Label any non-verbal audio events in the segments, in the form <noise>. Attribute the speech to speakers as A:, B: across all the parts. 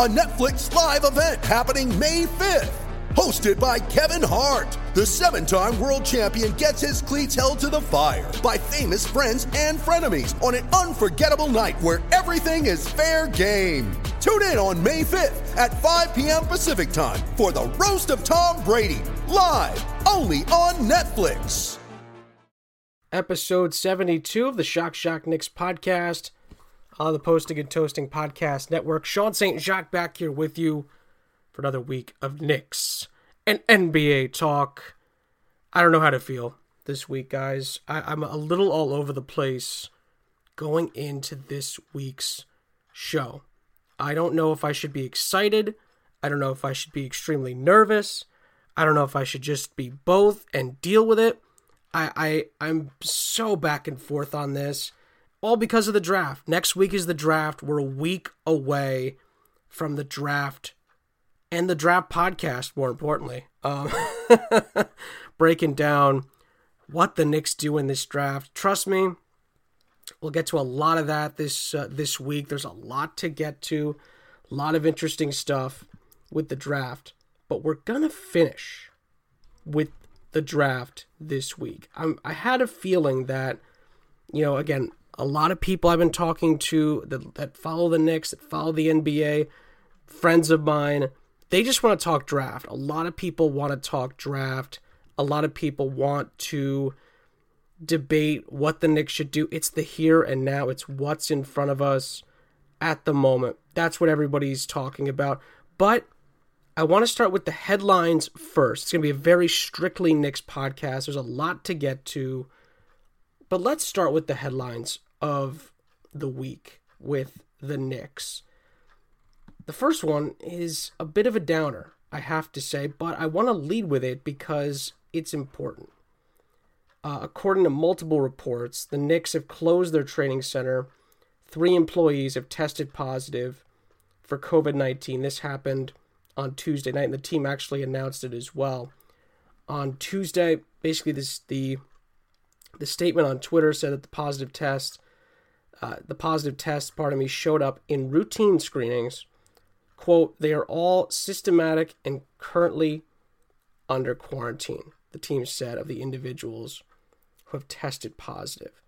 A: a Netflix live event happening May 5th. Hosted by Kevin Hart, the seven time world champion gets his cleats held to the fire by famous friends and frenemies on an unforgettable night where everything is fair game. Tune in on May 5th at 5 p.m. Pacific time for the Roast of Tom Brady, live only on Netflix.
B: episode 72 of the Shock Shock Knicks podcast on the Posting and Toasting Podcast Network. Sean St. Jacques back here with you for another week of Knicks and NBA talk. I don't know how to feel this week, guys. I, I'm a little all over the place going into this week's show. I don't know if I should be excited. I don't know if I should be extremely nervous. I don't know if I should just be both and deal with it. I, I I'm so back and forth on this, all because of the draft. Next week is the draft. We're a week away from the draft and the draft podcast. More importantly, um, <laughs> breaking down what the Knicks do in this draft. Trust me, we'll get to a lot of that this uh, this week. There's a lot to get to, a lot of interesting stuff with the draft. But we're gonna finish with the draft this week. I'm, I had a feeling that, you know, again, a lot of people I've been talking to that, that follow the Knicks, that follow the NBA, friends of mine, they just want to talk draft. A lot of people want to talk draft. A lot of people want to debate what the Knicks should do. It's the here and now, it's what's in front of us at the moment. That's what everybody's talking about. But I want to start with the headlines first. It's going to be a very strictly Knicks podcast. There's a lot to get to. But let's start with the headlines of the week with the Knicks. The first one is a bit of a downer, I have to say, but I want to lead with it because it's important. Uh, according to multiple reports, the Knicks have closed their training center. Three employees have tested positive for COVID 19. This happened on Tuesday night, and the team actually announced it as well. On Tuesday, basically, this the the statement on Twitter said that the positive test, uh, the positive test, part of me, showed up in routine screenings. "Quote: They are all asymptomatic and currently under quarantine." The team said of the individuals who have tested positive.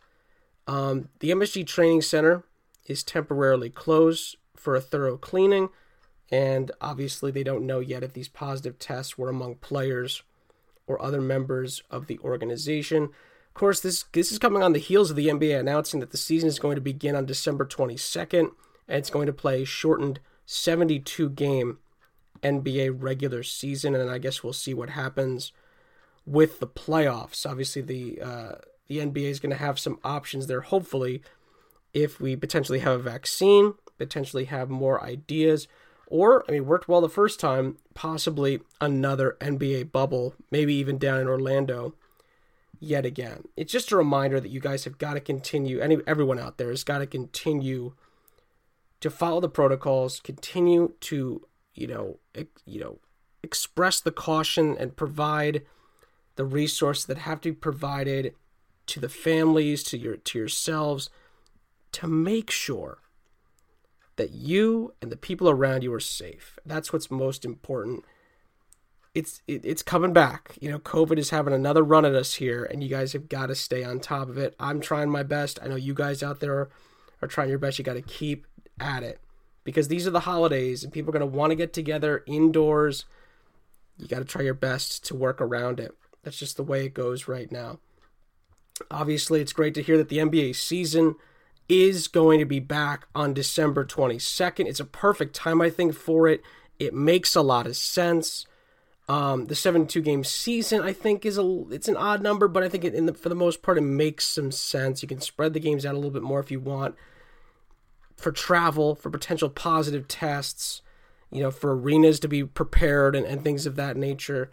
B: Um, the MSG Training Center is temporarily closed for a thorough cleaning and obviously they don't know yet if these positive tests were among players or other members of the organization. Of course, this this is coming on the heels of the NBA announcing that the season is going to begin on December 22nd and it's going to play shortened 72 game NBA regular season and I guess we'll see what happens with the playoffs. Obviously the uh, the NBA is going to have some options there hopefully if we potentially have a vaccine, potentially have more ideas or, I mean, worked well the first time, possibly another NBA bubble, maybe even down in Orlando yet again. It's just a reminder that you guys have got to continue, any everyone out there has got to continue to follow the protocols, continue to, you know, you know, express the caution and provide the resources that have to be provided to the families, to your to yourselves to make sure that you and the people around you are safe. That's what's most important. It's it, it's coming back. You know, COVID is having another run at us here, and you guys have got to stay on top of it. I'm trying my best. I know you guys out there are, are trying your best. You got to keep at it because these are the holidays, and people are going to want to get together indoors. You got to try your best to work around it. That's just the way it goes right now. Obviously, it's great to hear that the NBA season is going to be back on December 22nd. It's a perfect time, I think, for it. It makes a lot of sense. Um, the 72 game season, I think, is a it's an odd number, but I think it, the, for the most part, it makes some sense. You can spread the games out a little bit more if you want for travel, for potential positive tests, you know, for arenas to be prepared and, and things of that nature.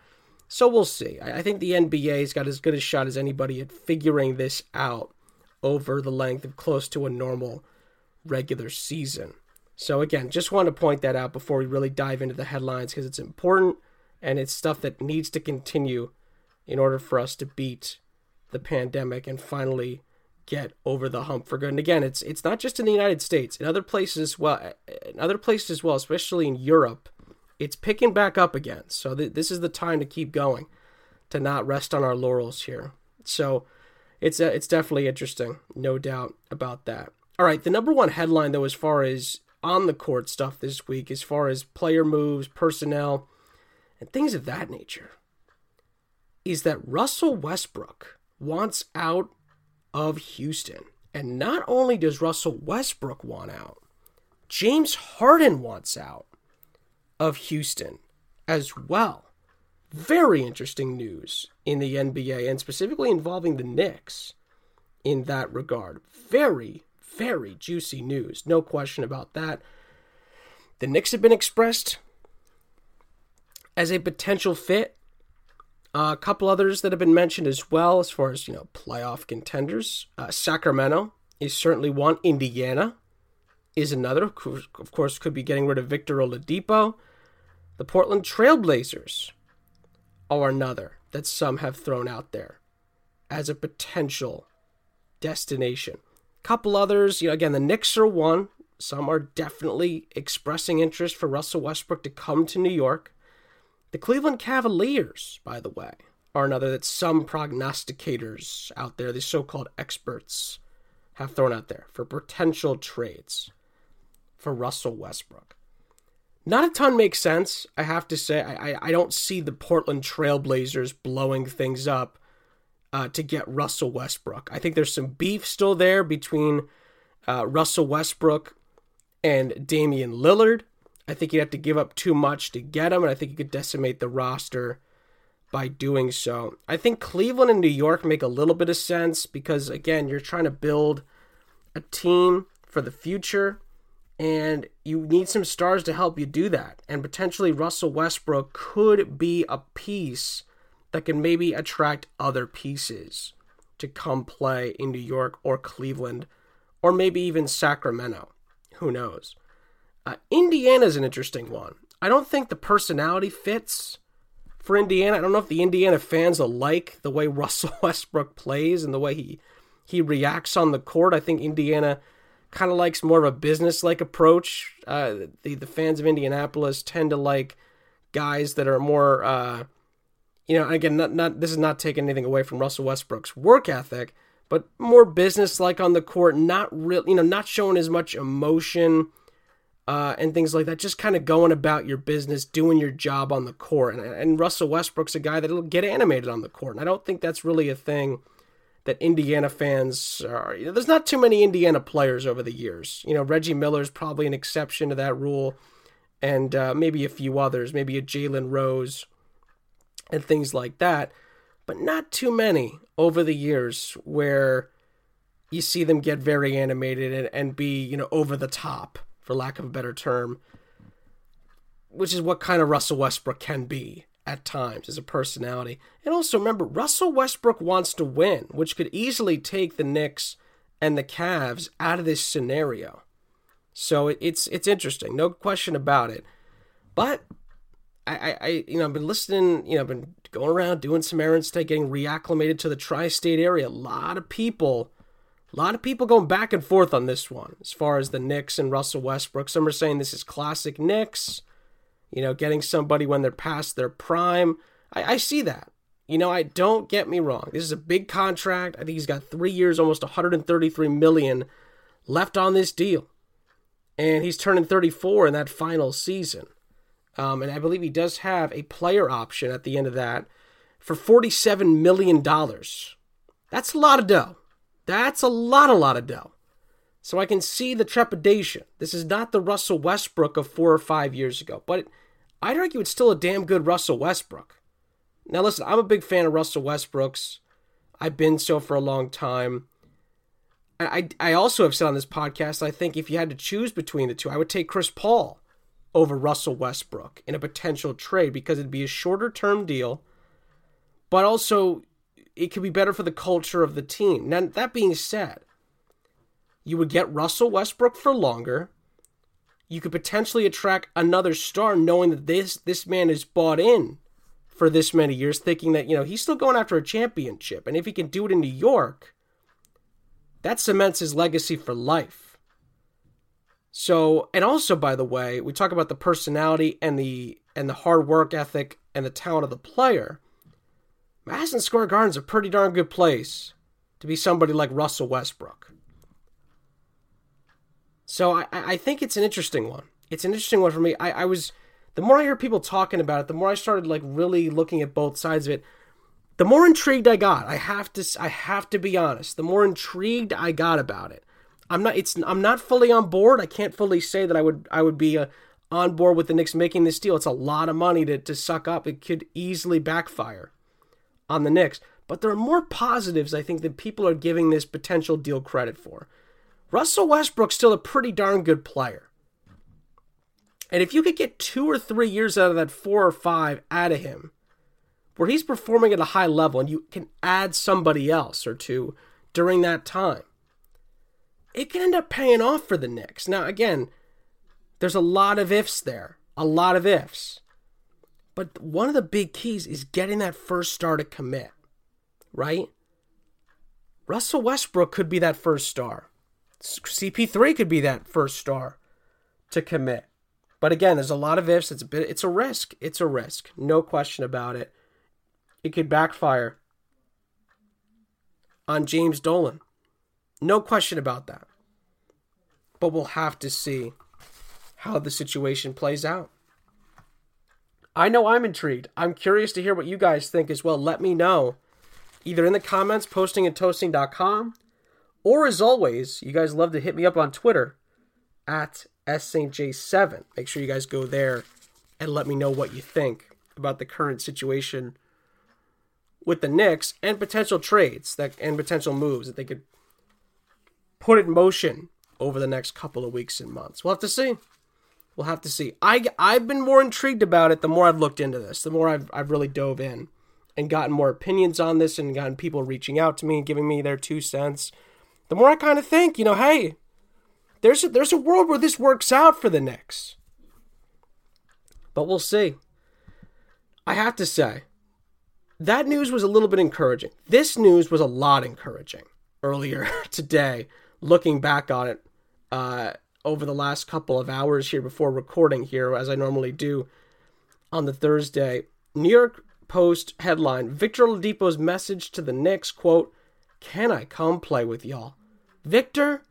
B: So we'll see. I, I think the NBA's got as good a shot as anybody at figuring this out over the length of close to a normal regular season. So again, just want to point that out before we really dive into the headlines because it's important and it's stuff that needs to continue in order for us to beat the pandemic and finally get over the hump for good. And again, it's it's not just in the United States, in other places well, in other places as well, especially in Europe, it's picking back up again. So th- this is the time to keep going, to not rest on our laurels here. So it's uh, it's definitely interesting, no doubt about that. All right, the number one headline though, as far as on the court stuff this week, as far as player moves, personnel, and things of that nature, is that Russell Westbrook wants out of Houston. And not only does Russell Westbrook want out, James Harden wants out of Houston as well. Very interesting news in the NBA and specifically involving the Knicks in that regard. Very, very juicy news. No question about that. The Knicks have been expressed as a potential fit. Uh, a couple others that have been mentioned as well, as far as you know, playoff contenders. Uh, Sacramento is certainly one. Indiana is another. Of course, could be getting rid of Victor Oladipo. The Portland Trailblazers are another that some have thrown out there as a potential destination. A couple others, you know, again, the Knicks are one. Some are definitely expressing interest for Russell Westbrook to come to New York. The Cleveland Cavaliers, by the way, are another that some prognosticators out there, the so called experts, have thrown out there for potential trades for Russell Westbrook. Not a ton makes sense, I have to say. I, I, I don't see the Portland Trailblazers blowing things up uh, to get Russell Westbrook. I think there's some beef still there between uh, Russell Westbrook and Damian Lillard. I think you'd have to give up too much to get him, and I think you could decimate the roster by doing so. I think Cleveland and New York make a little bit of sense because, again, you're trying to build a team for the future, and you need some stars to help you do that. And potentially, Russell Westbrook could be a piece that can maybe attract other pieces to come play in New York or Cleveland, or maybe even Sacramento. Who knows? Uh, Indiana's an interesting one. I don't think the personality fits for Indiana. I don't know if the Indiana fans will like the way <laughs> Russell Westbrook plays and the way he he reacts on the court. I think Indiana kind of likes more of a business like approach. Uh, the the fans of Indianapolis tend to like guys that are more, uh, you know, again, not not this is not taking anything away from Russell Westbrook's work ethic, but more business like on the court. Not real, you know, not showing as much emotion uh, and things like that. Just kind of going about your business, doing your job on the court. And, and Russell Westbrook's a guy that'll get animated on the court. And I don't think that's really a thing that Indiana fans are. You know, there's not too many Indiana players over the years. You know, Reggie Miller's probably an exception to that rule, and uh, maybe a few others, maybe a Jalen Rose, and things like that. But not too many over the years where you see them get very animated and, and be, you know, over the top for lack of a better term, which is what kind of Russell Westbrook can be at times as a personality. And also remember, Russell Westbrook wants to win, which could easily take the Knicks and the Cavs out of this scenario. So it's it's interesting, no question about it. But I, I, you know I've been listening, you know, I've been going around doing some errands today, getting reacclimated to the tri-state area. A lot of people a lot of people going back and forth on this one as far as the Knicks and Russell Westbrook. Some are saying this is classic Knicks, you know, getting somebody when they're past their prime. I, I see that. You know, I don't get me wrong. This is a big contract. I think he's got three years, almost 133 million left on this deal, and he's turning 34 in that final season. Um, and I believe he does have a player option at the end of that for 47 million dollars. That's a lot of dough. That's a lot, a lot of dough. So I can see the trepidation. This is not the Russell Westbrook of four or five years ago, but I'd argue it's still a damn good Russell Westbrook. Now, listen, I'm a big fan of Russell Westbrook's. I've been so for a long time. I, I also have said on this podcast, I think if you had to choose between the two, I would take Chris Paul over Russell Westbrook in a potential trade because it'd be a shorter term deal, but also it could be better for the culture of the team. Now, that being said, you would get Russell Westbrook for longer. You could potentially attract another star knowing that this this man is bought in for this many years, thinking that, you know, he's still going after a championship. And if he can do it in New York, that cements his legacy for life. So, and also by the way, we talk about the personality and the and the hard work ethic and the talent of the player. Madison Square Garden's a pretty darn good place to be somebody like Russell Westbrook. So I, I think it's an interesting one. It's an interesting one for me. I, I was the more I hear people talking about it, the more I started like really looking at both sides of it the more intrigued I got, I have to I have to be honest. The more intrigued I got about it. I'm not it's I'm not fully on board. I can't fully say that I would I would be uh, on board with the Knicks making this deal. It's a lot of money to to suck up. It could easily backfire on the Knicks. But there are more positives I think that people are giving this potential deal credit for. Russell Westbrook's still a pretty darn good player. And if you could get two or three years out of that four or five out of him, where he's performing at a high level and you can add somebody else or two during that time, it can end up paying off for the Knicks. Now, again, there's a lot of ifs there, a lot of ifs. But one of the big keys is getting that first star to commit, right? Russell Westbrook could be that first star. CP3 could be that first star to commit. But again, there's a lot of ifs. It's a bit it's a risk. It's a risk. No question about it it could backfire on James Dolan. No question about that. But we'll have to see how the situation plays out. I know I'm intrigued. I'm curious to hear what you guys think as well. Let me know either in the comments, posting at toasting.com, or as always, you guys love to hit me up on Twitter at SSJ7. Make sure you guys go there and let me know what you think about the current situation with the Knicks and potential trades that and potential moves that they could put in motion over the next couple of weeks and months. We'll have to see. We'll have to see. I I've been more intrigued about it the more I've looked into this, the more I've I've really dove in and gotten more opinions on this and gotten people reaching out to me and giving me their two cents. The more I kind of think, you know, hey, there's a, there's a world where this works out for the Knicks. But we'll see. I have to say, that news was a little bit encouraging. This news was a lot encouraging earlier <laughs> today, looking back on it uh, over the last couple of hours here before recording here, as I normally do on the Thursday. New York Post headline Victor Oladipo's message to the Knicks, quote, Can I come play with y'all? Victor,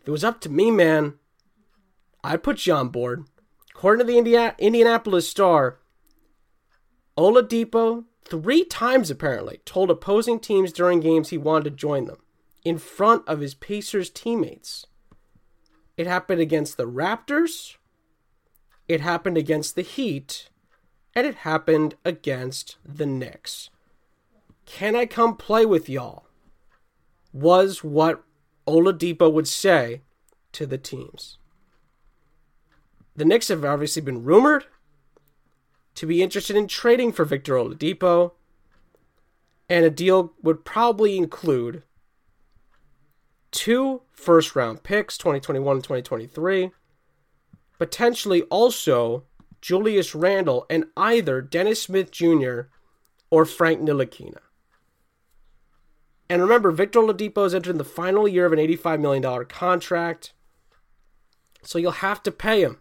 B: if it was up to me, man, I'd put you on board. According to the India- Indianapolis Star, Oladipo three times apparently told opposing teams during games he wanted to join them in front of his Pacers teammates. It happened against the Raptors, it happened against the Heat, and it happened against the Knicks. Can I come play with y'all? Was what Oladipo would say to the teams. The Knicks have obviously been rumored to be interested in trading for Victor Oladipo, and a deal would probably include two first round picks, 2021 and 2023, potentially also Julius Randle and either Dennis Smith Jr. or Frank Ntilikina. And remember, Victor Oladipo is entering the final year of an $85 million contract, so you'll have to pay him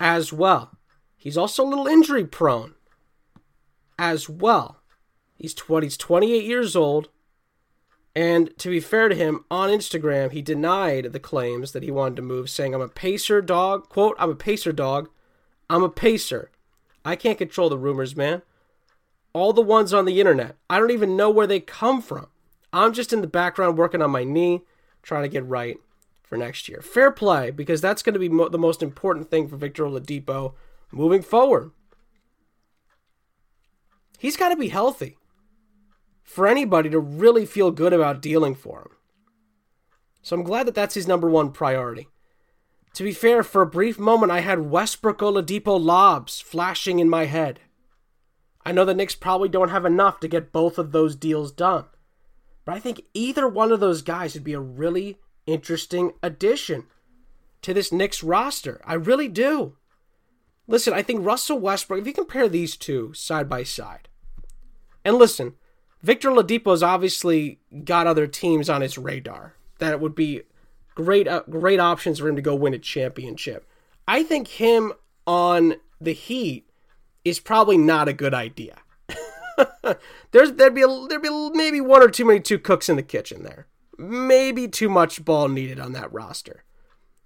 B: as well. He's also a little injury prone as well. He's 20, he's 28 years old. And to be fair to him, on Instagram, he denied the claims that he wanted to move, saying, I'm a pacer dog. Quote, I'm a pacer dog. I'm a pacer. I can't control the rumors, man. All the ones on the internet. I don't even know where they come from. I'm just in the background working on my knee, trying to get right for next year. Fair play, because that's going to be mo- the most important thing for Victor Oladipo moving forward. He's got to be healthy for anybody to really feel good about dealing for him. So I'm glad that that's his number one priority. To be fair, for a brief moment, I had Westbrook Oladipo lobs flashing in my head. I know the Knicks probably don't have enough to get both of those deals done. But I think either one of those guys would be a really interesting addition to this Knicks roster. I really do. Listen, I think Russell Westbrook, if you compare these two side by side, and listen, Victor Oladipo's obviously got other teams on his radar that it would be great, uh, great options for him to go win a championship. I think him on the Heat is probably not a good idea. <laughs> There's there'd be a, there'd be maybe one or too many two cooks in the kitchen there. Maybe too much ball needed on that roster.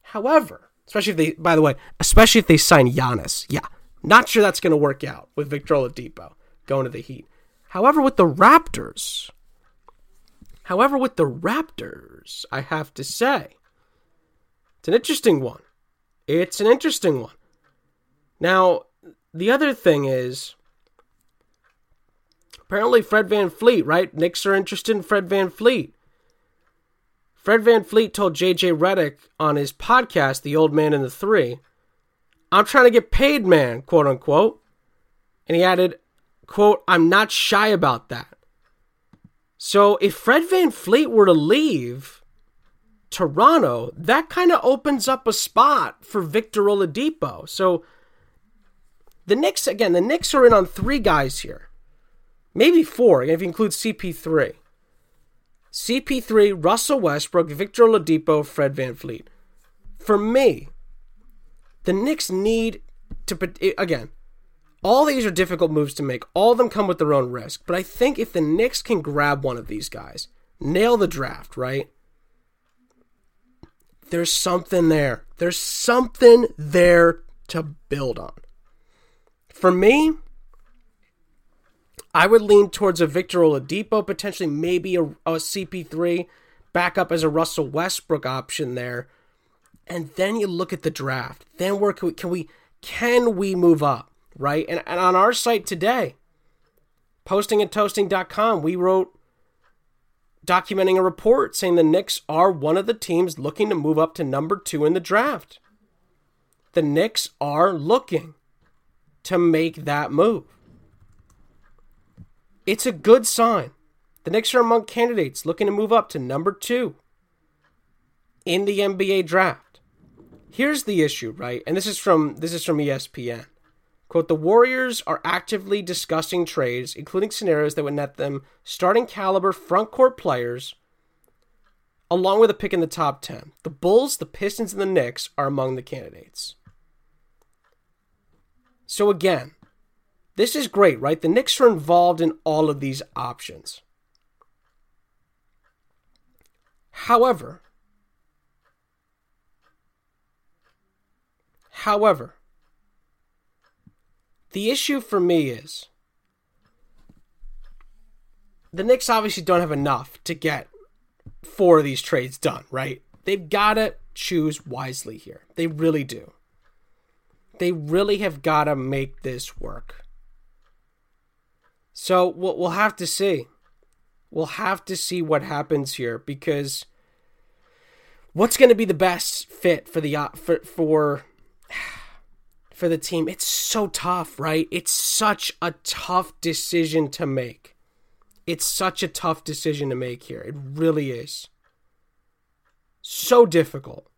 B: However, especially if they, by the way, especially if they sign Giannis, yeah, not sure that's going to work out with Victor Oladipo going to the Heat. However, with the Raptors, however, with the Raptors, I have to say, it's an interesting one. It's an interesting one. Now, the other thing is, apparently Fred VanVleet, right? Knicks are interested in Fred VanVleet. Fred VanVleet told JJ Redick on his podcast, The Old Man and the Three, I'm trying to get paid, man, quote unquote. And he added, quote, I'm not shy about that. So if Fred VanVleet were to leave Toronto, that kind of opens up a spot for Victor Oladipo. So the Knicks, again, the Knicks are in on three guys here. Maybe four, if you include CP3. CP3, Russell Westbrook, Victor Oladipo, Fred VanVleet. For me, the Knicks need to, again, all these are difficult moves to make. All of them come with their own risk. But I think if the Knicks can grab one of these guys, nail the draft, right? There's something there. There's something there to build on. For me, I would lean towards a Victor Oladipo, potentially maybe a, a CP3, back up as a Russell Westbrook option there. And then you look at the draft. Then where can we can we can we move up? Right? And, and on our site today, postingandtoasting.com, we wrote documenting a report saying the Knicks are one of the teams looking to move up to number two in the draft. The Knicks are looking to make that move. It's a good sign. The Knicks are among candidates looking to move up to number two in the NBA draft. Here's the issue, right? And this is from this is from ESPN. Quote, the Warriors are actively discussing trades, including scenarios that would net them starting caliber front court players along with a pick in the top 10. The Bulls, the Pistons, and the Knicks are among the candidates. So again, this is great, right? The Knicks are involved in all of these options. However, however, the issue for me is the Knicks obviously don't have enough to get four of these trades done, right? They've got to choose wisely here. They really do. They really have got to make this work. So we'll, have to see. We'll have to see what happens here because what's going to be the best fit for the for for for the team? It's so tough, right? It's such a tough decision to make. It's such a tough decision to make here. It really is. So difficult.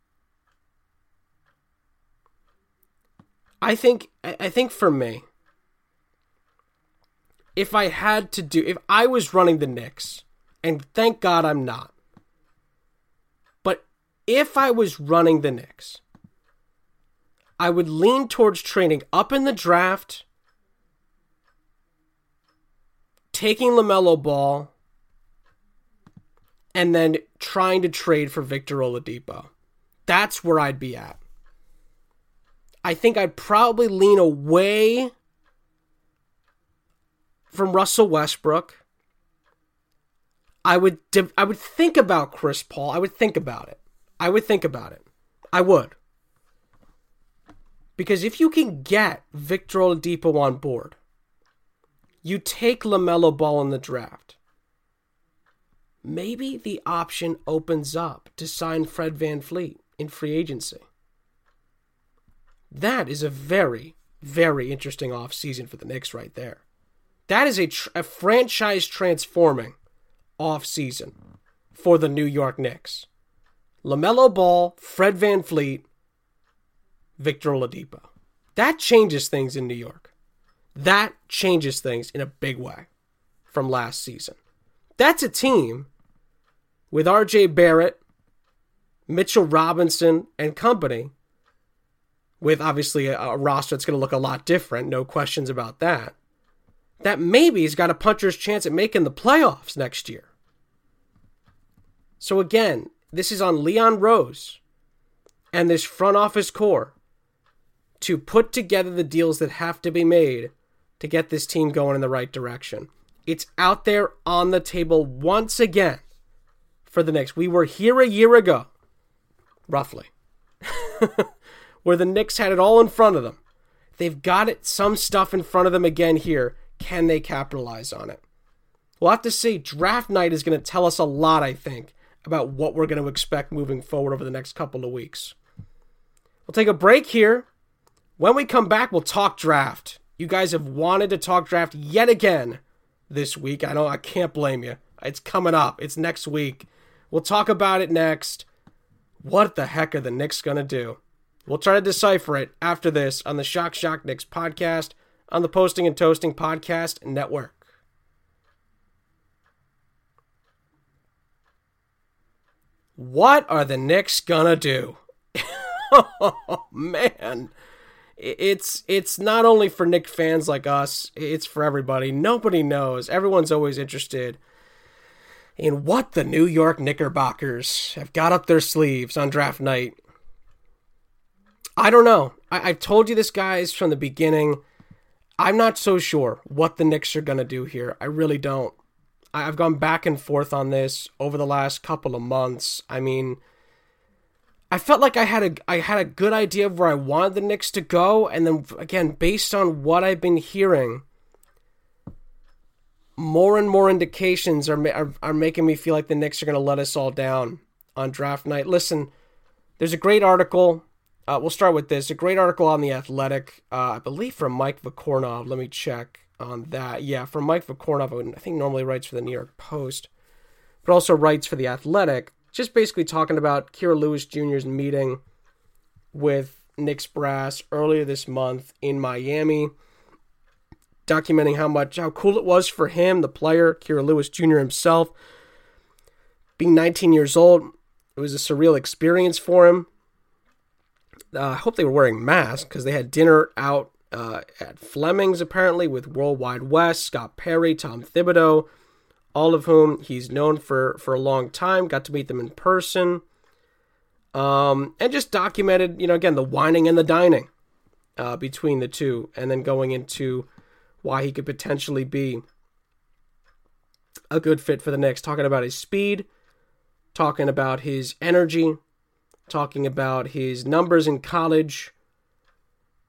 B: I think I think for me, if I had to do if I was running the Knicks, and thank God I'm not. But if I was running the Knicks, I would lean towards trading up in the draft, taking LaMelo Ball, and then trying to trade for Victor Oladipo. That's where I'd be at. I think I'd probably lean away from Russell Westbrook. I would I would think about Chris Paul. I would think about it. I would think about it. I would. Because if you can get Victor Oladipo on board, you take LaMelo Ball in the draft, maybe the option opens up to sign Fred Van VanVleet in free agency. That is a very, very interesting offseason for the Knicks right there. That is a, tr- a franchise transforming offseason for the New York Knicks. LaMelo Ball, Fred Van VanVleet, Victor Oladipo. That changes things in New York. That changes things in a big way from last season. That's a team with RJ Barrett, Mitchell Robinson, and company, with obviously a, a roster that's going to look a lot different, no questions about that, that maybe has got a puncher's chance at making the playoffs next year. So again, this is on Leon Rose and this front office core to put together the deals that have to be made to get this team going in the right direction. It's out there on the table once again for the Knicks. We were here a year ago, roughly, <laughs> where the Knicks had it all in front of them. They've got it, some stuff in front of them again here. Can they capitalize on it? We'll have to see. Draft night is going to tell us a lot, I think, about what we're going to expect moving forward over the next couple of weeks. We'll take a break here. When we come back, we'll talk draft. You guys have wanted to talk draft yet again this week. I know I can't blame you. It's coming up. It's next week. We'll talk about it next. What the heck are the Knicks going to do? We'll try to decipher it after this on the Shock Shock Knicks podcast on the Posting and Toasting Podcast Network. What are the Knicks gonna do? <laughs> oh man. It's it's not only for Knick fans like us, it's for everybody. Nobody knows. Everyone's always interested in what the New York Knickerbockers have got up their sleeves on draft night. I don't know. I, have told you this, guys, from the beginning. I'm not so sure what the Knicks are going to do here. I really don't. I've gone back and forth on this over the last couple of months. I mean, I felt like I had a I had a good idea of where I wanted the Knicks to go, and then again, based on what I've been hearing, more and more indications are are, are making me feel like the Knicks are going to let us all down on draft night. Listen, there's a great article. Uh, we'll start with this. A great article on the Athletic, uh, I believe, from Mike Vorkunov. Let me check on that. Yeah, from Mike Vorkunov, I think normally writes for the New York Post, but also writes for the Athletic. Just basically talking about Kira Lewis Jr.'s meeting with Knicks brass earlier this month in Miami, documenting how much how cool it was for him, the player Kira Lewis Jr. himself, being 19 years old. It was a surreal experience for him. Uh, I hope they were wearing masks because they had dinner out uh, at Fleming's apparently with World Wide Wes, Scott Perry, Tom Thibodeau, all of whom he's known for for a long time. Got to meet them in person, um, and just documented, you know, again the whining and the dining uh, between the two, and then going into why he could potentially be a good fit for the Knicks. Talking about his speed, talking about his energy, talking about his numbers in college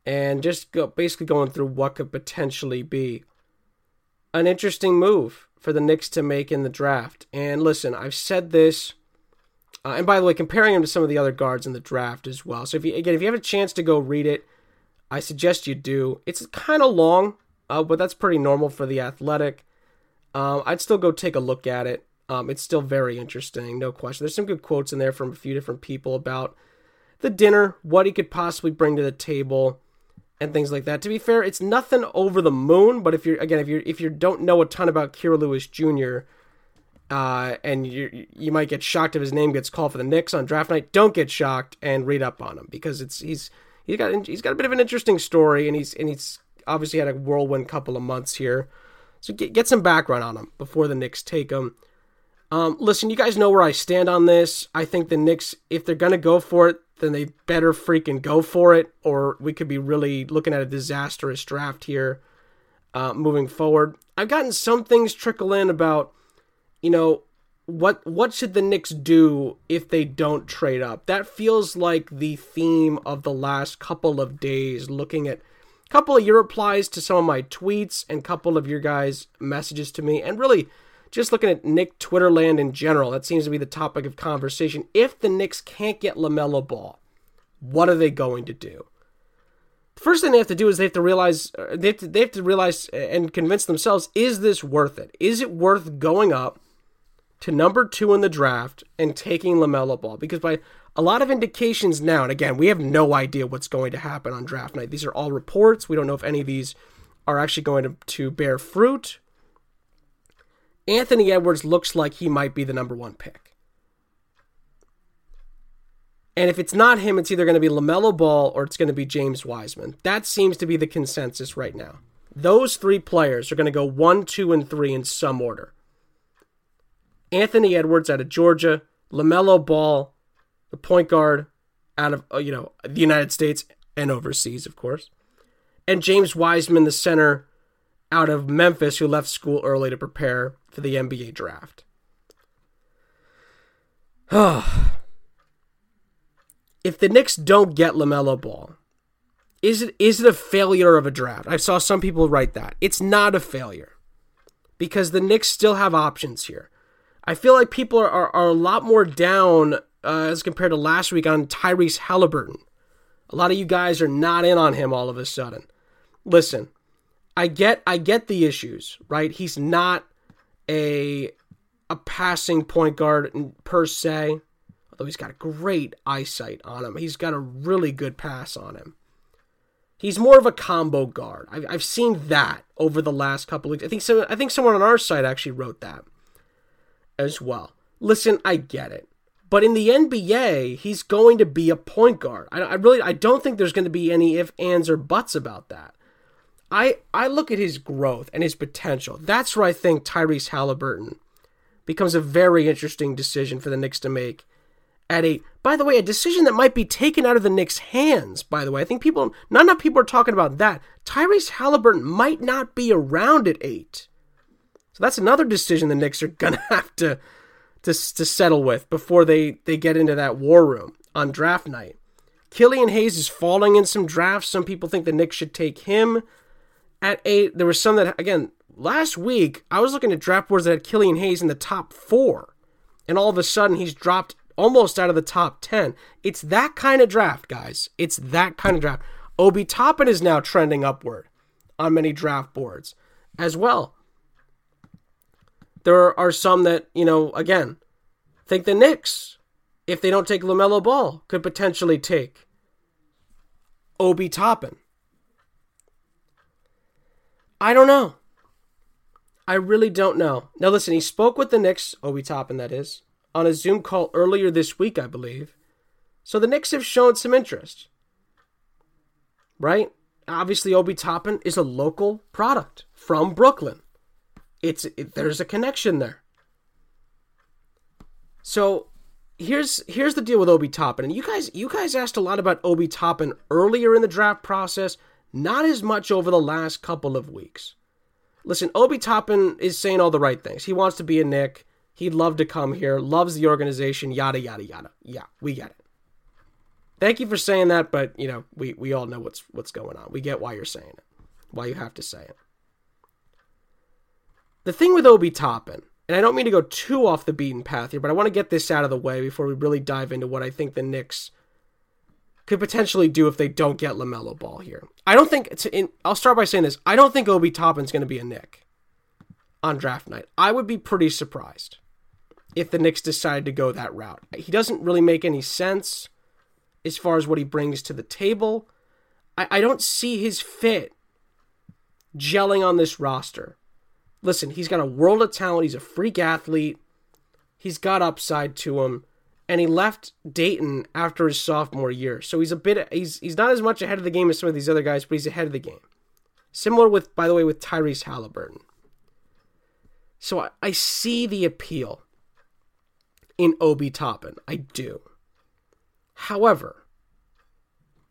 B: and just go, basically going through what could potentially be an interesting move for the Knicks to make in the draft. And listen, I've said this, uh, and by the way, comparing him to some of the other guards in the draft as well. So if you again, if you have a chance to go read it, I suggest you do. It's kind of long, uh, but that's pretty normal for the athletic. Um, I'd still go take a look at it. Um, it's still very interesting, no question. There's some good quotes in there from a few different people about the dinner, what he could possibly bring to the table and things like that. To be fair, it's nothing over the moon, but if you're again, if you if you don't know a ton about Kira Lewis Jr. Uh, and you you might get shocked if his name gets called for the Knicks on draft night. Don't get shocked and read up on him because it's he's he's got he's got a bit of an interesting story and he's and he's obviously had a whirlwind couple of months here. So get get some background on him before the Knicks take him. Um, listen, you guys know where I stand on this. I think the Knicks, if they're gonna go for it, then they better freaking go for it, or we could be really looking at a disastrous draft here uh, moving forward. I've gotten some things trickle in about, you know, what what should the Knicks do if they don't trade up? That feels like the theme of the last couple of days. Looking at a couple of your replies to some of my tweets and couple of your guys' messages to me, and really just looking at Knick Twitterland in general. That seems to be the topic of conversation. If the Knicks can't get Lamelo Ball, what are they going to do? The first thing they have to do is they have to realize uh, they have to, they have to realize and convince themselves: is this worth it? Is it worth going up? to number two in the draft and taking LaMelo Ball because by a lot of indications now, and again, we have no idea what's going to happen on draft night. These are all reports. We don't know if any of these are actually going to, to bear fruit. Anthony Edwards looks like he might be the number one pick. And if it's not him, it's either going to be LaMelo Ball or it's going to be James Wiseman. That seems to be the consensus right now. Those three players are going to go one, two, and three in some order. Anthony Edwards out of Georgia, LaMelo Ball, the point guard out of uh, you know the United States and overseas, of course, and James Wiseman, the center out of Memphis, who left school early to prepare for the NBA draft. <sighs> if the Knicks don't get LaMelo Ball, is it is it a failure of a draft? I saw some people write that. It's not a failure because the Knicks still have options here. I feel like people are, are, are a lot more down uh, as compared to last week on Tyrese Halliburton. A lot of you guys are not in on him all of a sudden. Listen, I get I get the issues, right? He's not a a passing point guard per se, although he's got a great eyesight on him. He's got a really good pass on him. He's more of a combo guard. I've, I've seen that over the last couple weeks. I think so. I think someone on our site actually wrote that as well. Listen, I get it. But in the NBA, he's going to be a point guard. I, I really I don't think there's going to be any if, ands, or buts about that. I I look at his growth and his potential. That's where I think Tyrese Halliburton becomes a very interesting decision for the Knicks to make at eight. By the way, a decision that might be taken out of the Knicks' hands. By the way, I think people, not enough people are talking about that. Tyrese Halliburton might not be around at eight. So that's another decision the Knicks are <laughs> gonna have to to, to settle with before they, they get into that war room on draft night. Killian Hayes is falling in some drafts. Some people think the Knicks should take him at eight. There was some that again last week I was looking at draft boards that had Killian Hayes in the top four, and all of a sudden he's dropped almost out of the top ten. It's that kind of draft, guys. It's that kind of draft. Obi Toppin is now trending upward on many draft boards as well. There are some that, you know, again, think the Knicks, if they don't take LaMelo Ball, could potentially take Obi Toppin. I don't know. I really don't know. Now, listen, he spoke with the Knicks, oh, Obi Toppin, that is, on a Zoom call earlier this week, I believe. So the Knicks have shown some interest. Right? Obviously, Obi Toppin is a local product from Brooklyn. It's it, there's a connection there. So here's here's the deal with Obi Toppin. And you guys you guys asked a lot about Obi Toppin earlier in the draft process, not as much over the last couple of weeks. Listen, Obi Toppin is saying all the right things. He wants to be a Knick. He'd love to come here, loves the organization, yada yada yada. Yeah, we get it. Thank you for saying that, but you know, we, we all know what's what's going on. We get why you're saying it. Why you have to say it. The thing with Obi Toppin, and I don't mean to go too off the beaten path here, but I want to get this out of the way before we really dive into what I think the Knicks could potentially do if they don't get LaMelo Ball here. I don't think, in, I'll start by saying this I don't think Obi Toppin's going to be a Knick on draft night. I would be pretty surprised if the Knicks decided to go that route. He doesn't really make any sense as far as what he brings to the table. I, I don't see his fit gelling on this roster listen, he's got a world of talent. He's a freak athlete. He's got upside to him. And he left Dayton after his sophomore year. So he's a bit he's he's not as much ahead of the game as some of these other guys, but he's ahead of the game. Similar with, by the way, with Tyrese Halliburton. So I, I see the appeal in Obi Toppin. I do. However,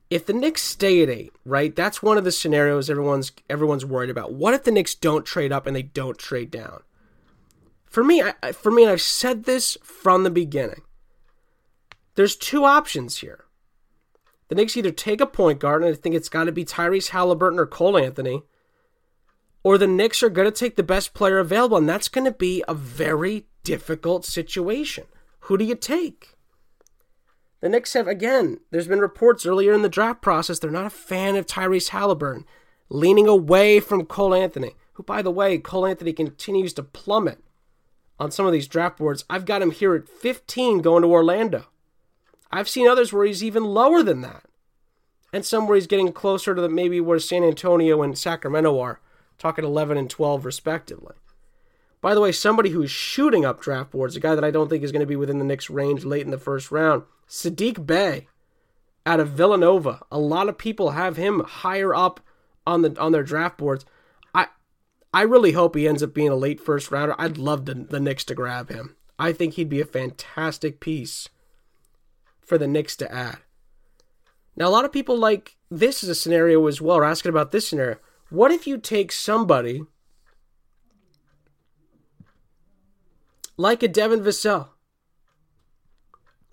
B: if the Knicks stay at eight, right? That's one of the scenarios everyone's everyone's worried about. What if the Knicks don't trade up and they don't trade down? For me, I, for me, and I've said this from the beginning. There's two options here. The Knicks either take a point guard, and I think it's got to be Tyrese Halliburton or Cole Anthony, or the Knicks are going to take the best player available, and that's going to be a very difficult situation. Who do you take? The Knicks have, again, there's been reports earlier in the draft process, they're not a fan of Tyrese Halliburton, leaning away from Cole Anthony, who, by the way, Cole Anthony continues to plummet on some of these draft boards. I've got him here at 15 going to Orlando. I've seen others where he's even lower than that. And some where he's getting closer to the, maybe where San Antonio and Sacramento are, talking 11 and 12 respectively. By the way, somebody who's shooting up draft boards, a guy that I don't think is going to be within the Knicks' range late in the first round, Saddiq Bey out of Villanova. A lot of people have him higher up on the on their draft boards. I I really hope he ends up being a late first rounder. I'd love the, the Knicks to grab him. I think he'd be a fantastic piece for the Knicks to add. Now, a lot of people like this as a scenario as well, are asking about this scenario. What if you take somebody like a Devin Vassell?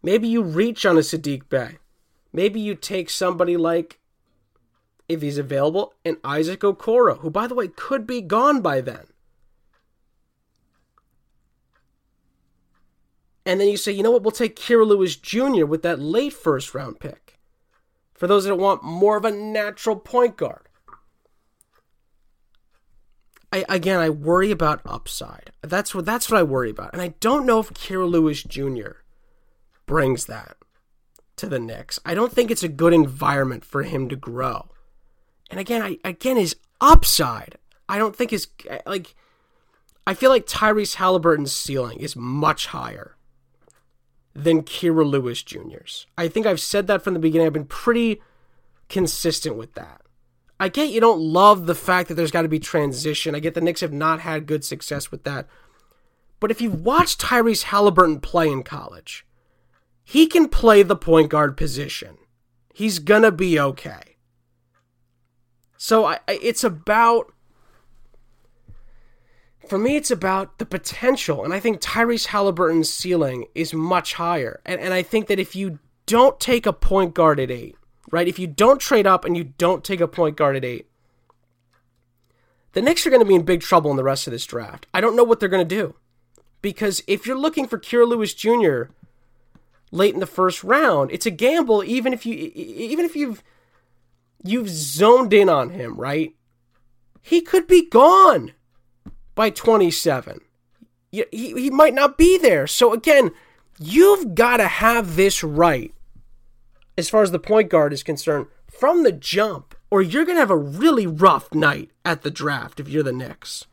B: Maybe you reach on a Saddiq Bey. Maybe you take somebody like, if he's available, an Isaac Okoro, who, by the way, could be gone by then. And then you say, you know what, we'll take Kira Lewis Jr. with that late first round pick. For those that want more of a natural point guard. I, again, I worry about upside. That's what that's what I worry about, and I don't know if Kira Lewis Jr. brings that to the Knicks. I don't think it's a good environment for him to grow. And again, I again his upside. I don't think is like. I feel like Tyrese Halliburton's ceiling is much higher than Kira Lewis Jr.'s. I think I've said that from the beginning. I've been pretty consistent with that. I get you don't love the fact that there's got to be transition. I get the Knicks have not had good success with that. But if you've watched Tyrese Halliburton play in college, he can play the point guard position. He's going to be okay. So I, it's about, for me, it's about the potential. And I think Tyrese Halliburton's ceiling is much higher. And, and I think that if you don't take a point guard at eight, right? If you don't trade up and you don't take a point guard at eight, the Knicks are going to be in big trouble in the rest of this draft. I don't know what they're going to do. Because if you're looking for Kira Lewis Jr. late in the first round, it's a gamble even if you even if you've you've zoned in on him, right? He could be gone by 27. He, he might not be there. So again, you've got to have this right as far as the point guard is concerned from the jump, or you're going to have a really rough night at the draft if you're the Knicks.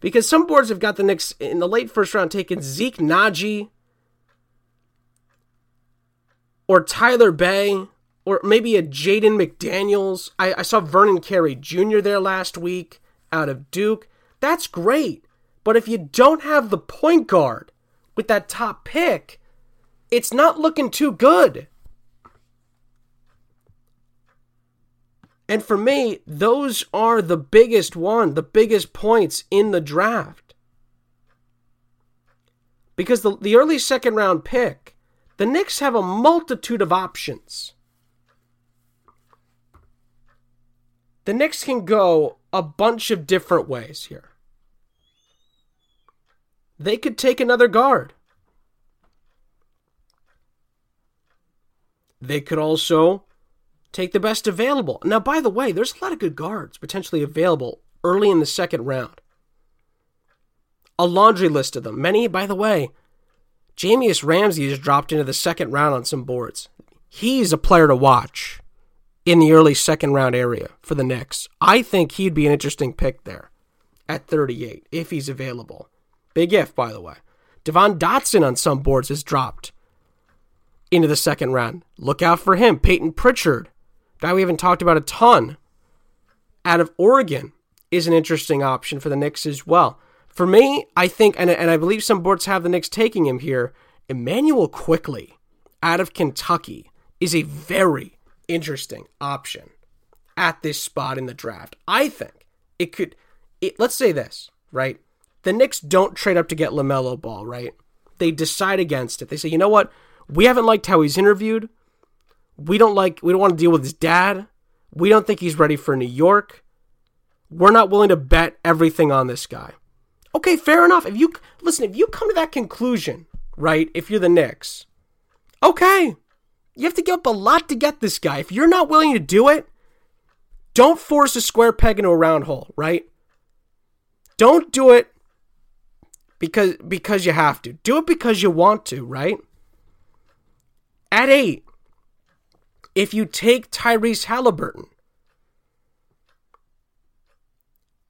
B: Because some boards have got the Knicks in the late first round taking Zeke Nnaji or Tyler Bey or maybe a Jaden McDaniels. I, I saw Vernon Carey Jr. there last week out of Duke. That's great. But if you don't have the point guard with that top pick, it's not looking too good. And for me, those are the biggest one, the biggest points in the draft. Because the, the early second round pick, the Knicks have a multitude of options. The Knicks can go a bunch of different ways here. They could take another guard. They could also take the best available. Now, by the way, there's a lot of good guards potentially available early in the second round. A laundry list of them. Many, by the way, Jahmi'us Ramsey has dropped into the second round on some boards. He's a player to watch in the early second round area for the Knicks. I think he'd be an interesting pick there at 38 if he's available. Big if, by the way. Devon Dotson on some boards has dropped into the second round. Look out for him. Peyton Pritchard, guy we haven't talked about a ton, out of Oregon, is an interesting option for the Knicks as well. For me, I think, and, and I believe some boards have the Knicks taking him here, Immanuel Quickley out of Kentucky is a very interesting option at this spot in the draft. I think it could, it, let's say this, right? the Knicks don't trade up to get LaMelo Ball, right? They decide against it. They say, you know what? We haven't liked how he's interviewed. We don't like, we don't want to deal with his dad. We don't think he's ready for New York. We're not willing to bet everything on this guy. Okay, fair enough. If you, listen, if you come to that conclusion, right, if you're the Knicks, okay, you have to give up a lot to get this guy. If you're not willing to do it, don't force a square peg into a round hole, right? Don't do it because because you have to. Do it because you want to, right? At 8, if you take Tyrese Halliburton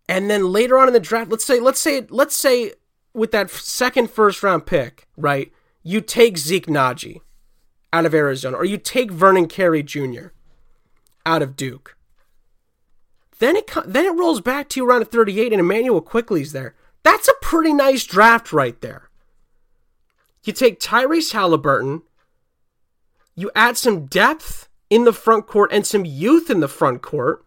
B: and then later on in the draft, let's say let's say let's say with that second first round pick, right? You take Zeke Nnaji out of Arizona or you take Vernon Carey Jr. out of Duke. Then it then it rolls back to you around 38 and Immanuel Quickley's there. That's a pretty nice draft right there. You take Tyrese Halliburton, you add some depth in the front court and some youth in the front court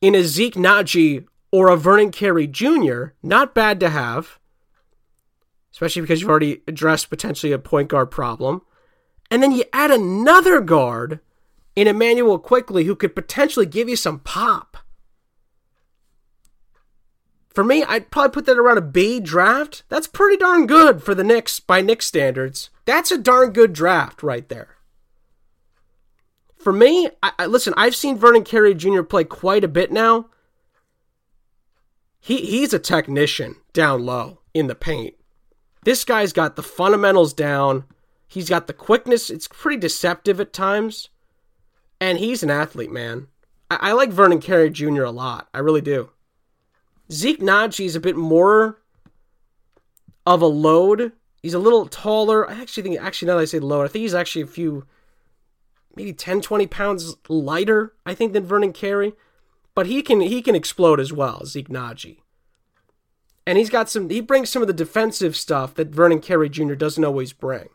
B: in a Zeke Nnaji or a Vernon Carey Jr., not bad to have, especially because you've already addressed potentially a point guard problem. And then you add another guard in Immanuel Quickley who could potentially give you some pop. For me, I'd probably put that around a B draft. That's pretty darn good for the Knicks by Knicks standards. That's a darn good draft right there. For me, I, I, listen, I've seen Vernon Carey Jr. play quite a bit now. He he's a technician down low in the paint. This guy's got the fundamentals down. He's got the quickness. It's pretty deceptive at times. And he's an athlete, man. I, I like Vernon Carey Jr. a lot. I really do. Zeke Nnaji is a bit more of a load. He's a little taller. I actually think, actually, now that I say load, I think he's actually a few, maybe 10, 20 pounds lighter, I think, than Vernon Carey. But he can he can explode as well, Zeke Nnaji. And he's got some he brings some of the defensive stuff that Vernon Carey Jr. doesn't always bring.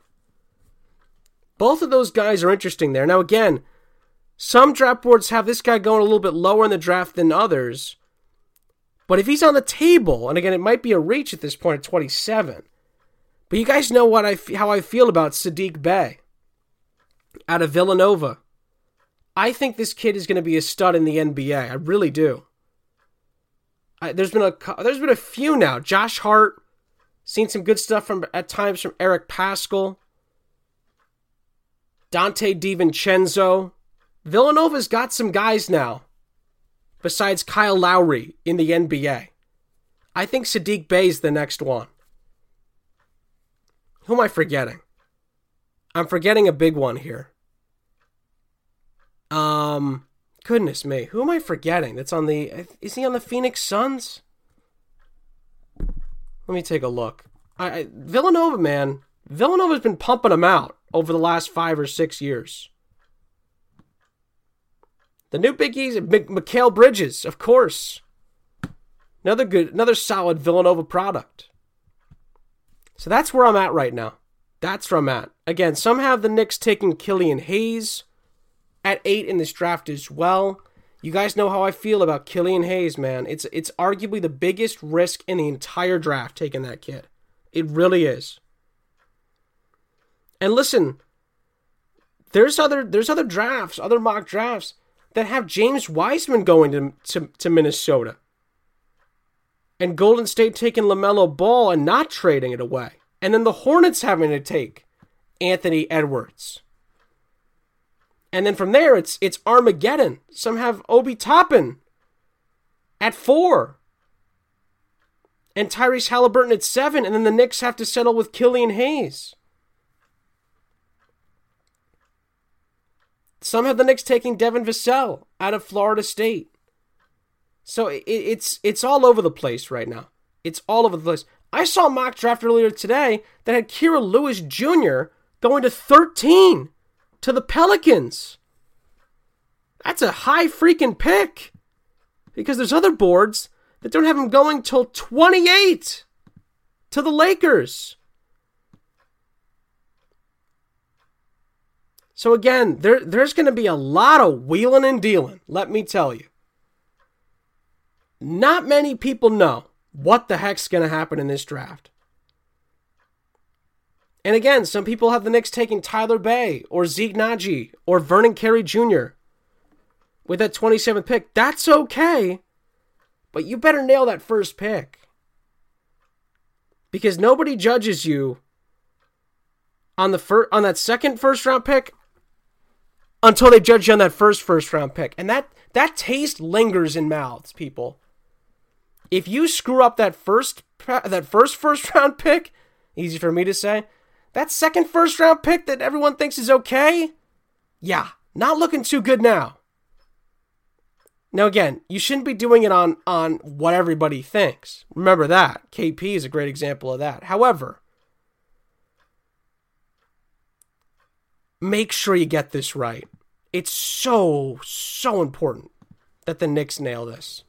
B: Both of those guys are interesting there. Now again, some draft boards have this guy going a little bit lower in the draft than others. But if he's on the table, and again, it might be a reach at this point at 27. But you guys know what I how I feel about Saddiq Bey out of Villanova. I think this kid is going to be a stud in the NBA. I really do. I, there's been a there's been a few now. Josh Hart, seen some good stuff from at times from Eric Paschall, Donte DiVincenzo. Villanova's got some guys now, besides Kyle Lowry in the NBA. I think Saddiq Bey's the next one. Who am I forgetting? I'm forgetting a big one here. Um, goodness me, who am I forgetting? That's on the. Is he on the Phoenix Suns? Let me take a look. I, I Villanova, man, Villanova's been pumping him out over the last five or six years. The new biggies, M- Mikal Bridges, of course. Another good, another solid Villanova product. So that's where I'm at right now. That's where I'm at. Again, some have the Knicks taking Killian Hayes at eight in this draft as well. You guys know how I feel about Killian Hayes, man. It's it's arguably the biggest risk in the entire draft taking that kid. It really is. And listen, there's other there's other drafts, other mock drafts that have James Wiseman going to, to, to Minnesota. And Golden State taking LaMelo Ball and not trading it away. And then the Hornets having to take Anthony Edwards. And then from there, it's it's Armageddon. Some have Obi Toppin at four. And Tyrese Halliburton at seven. And then the Knicks have to settle with Killian Hayes. Some have the Knicks taking Devin Vassell out of Florida State. So it, it's it's all over the place right now. It's all over the place. I saw a mock draft earlier today that had Kira Lewis Jr. going to 13 to the Pelicans. That's a high freaking pick. Because there's other boards that don't have him going till 28 to the Lakers. So again, there there's going to be a lot of wheeling and dealing, let me tell you. Not many people know what the heck's going to happen in this draft. And again, some people have the Knicks taking Tyler Bay or Zeke Nnaji or Vernon Carey Jr. with that 27th pick. That's okay, but you better nail that first pick. Because nobody judges you on the fir- on that second first round pick until they judge you on that first first round pick. And that that taste lingers in mouths, people. If you screw up that first that first first <laughs> round pick, easy for me to say, that second first round pick that everyone thinks is okay, yeah, not looking too good now. Now again, you shouldn't be doing it on on what everybody thinks. Remember that. KP is a great example of that. However, make sure you get this right. It's so so important that the Knicks nail this.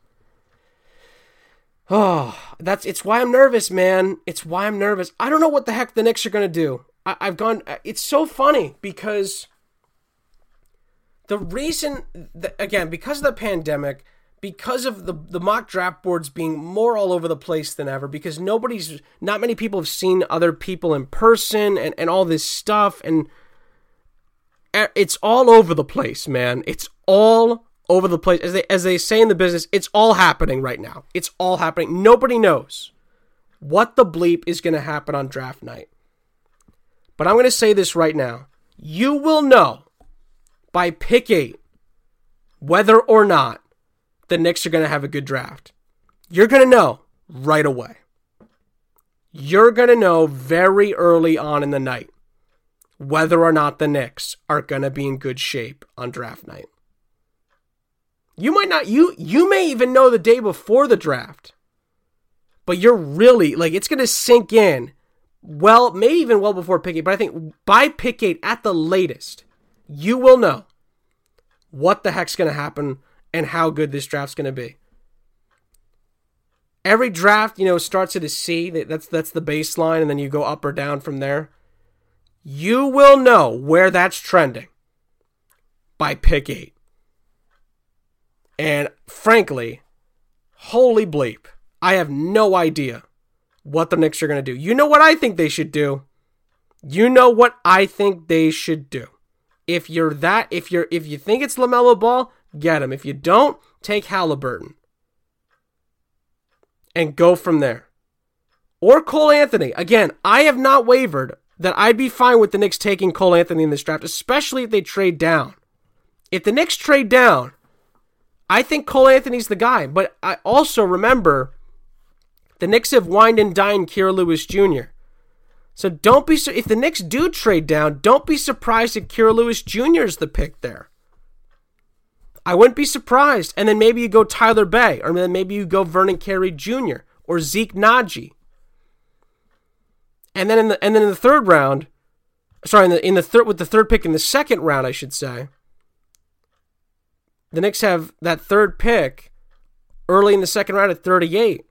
B: Oh, that's it's why I'm nervous, man. It's why I'm nervous. I don't know what the heck the Knicks are gonna do. I, I've gone. It's so funny because the reason, that, again, because of the pandemic, because of the the mock draft boards being more all over the place than ever, because nobody's, not many people have seen other people in person and and all this stuff, and eh, it's all over the place, man. It's all over the place. As they as they say in the business, it's all happening right now. It's all happening. Nobody knows what the bleep is going to happen on draft night. But I'm going to say this right now. You will know by pick 8 whether or not the Knicks are going to have a good draft. You're going to know right away. You're going to know very early on in the night whether or not the Knicks are going to be in good shape on draft night. You might not you you may even know the day before the draft. But you're really like it's going to sink in well, maybe even well before pick 8, but I think by pick 8 at the latest, you will know what the heck's going to happen and how good this draft's going to be. Every draft, you know, starts at a C. That's that's the baseline, and then you go up or down from there. You will know where that's trending by pick eight. And frankly, holy bleep, I have no idea what the Knicks are going to do. You know what I think they should do? You know what I think they should do. If you're that, if you're, if you think it's LaMelo Ball, get him. If you don't, take Halliburton and go from there. Or Cole Anthony. Again, I have not wavered that I'd be fine with the Knicks taking Cole Anthony in this draft, especially if they trade down. If the Knicks trade down, I think Cole Anthony's the guy. But I also remember the Knicks have wined and dined Kira Lewis Jr. So don't be if the Knicks do trade down, don't be surprised if Kira Lewis Jr. is the pick there. I wouldn't be surprised. And then maybe you go Tyler Bey, or then maybe you go Vernon Carey Jr. or Zeke Nnaji. And then in the and then in the third round, sorry, in the in the third with the third pick in the second round, I should say. The Knicks have that third pick early in the second round at 38.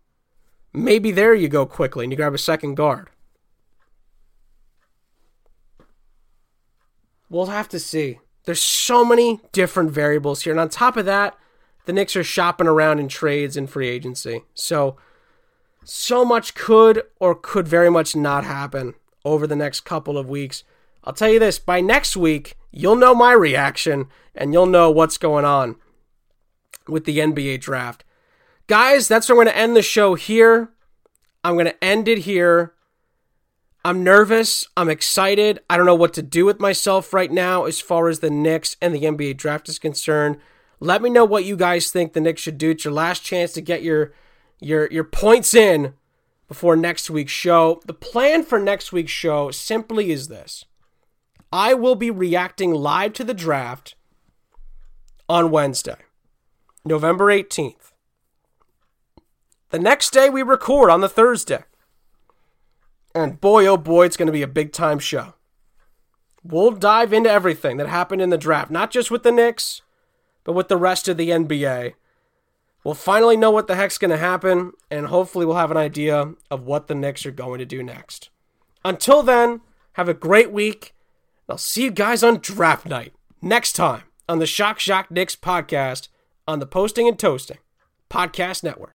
B: Maybe there you go Quickley and you grab a second guard. We'll have to see. There's so many different variables here. And on top of that, the Knicks are shopping around in trades and free agency. So, so much could or could very much not happen over the next couple of weeks. I'll tell you this by next week, you'll know my reaction and you'll know what's going on with the NBA draft. Guys, that's where I'm going to end the show here. I'm going to end it here. I'm nervous. I'm excited. I don't know what to do with myself right now as far as the Knicks and the NBA draft is concerned. Let me know what you guys think the Knicks should do. It's your last chance to get your your your points in before next week's show. The plan for next week's show simply is this. I will be reacting live to the draft on Wednesday, November 18th. The next day we record on the Thursday. And boy, oh boy, it's going to be a big time show. We'll dive into everything that happened in the draft, not just with the Knicks, but with the rest of the NBA. We'll finally know what the heck's going to happen, and hopefully, we'll have an idea of what the Knicks are going to do next. Until then, have a great week. I'll see you guys on draft night next time on the Shock Shock Knicks podcast on the Posting and Toasting Podcast Network.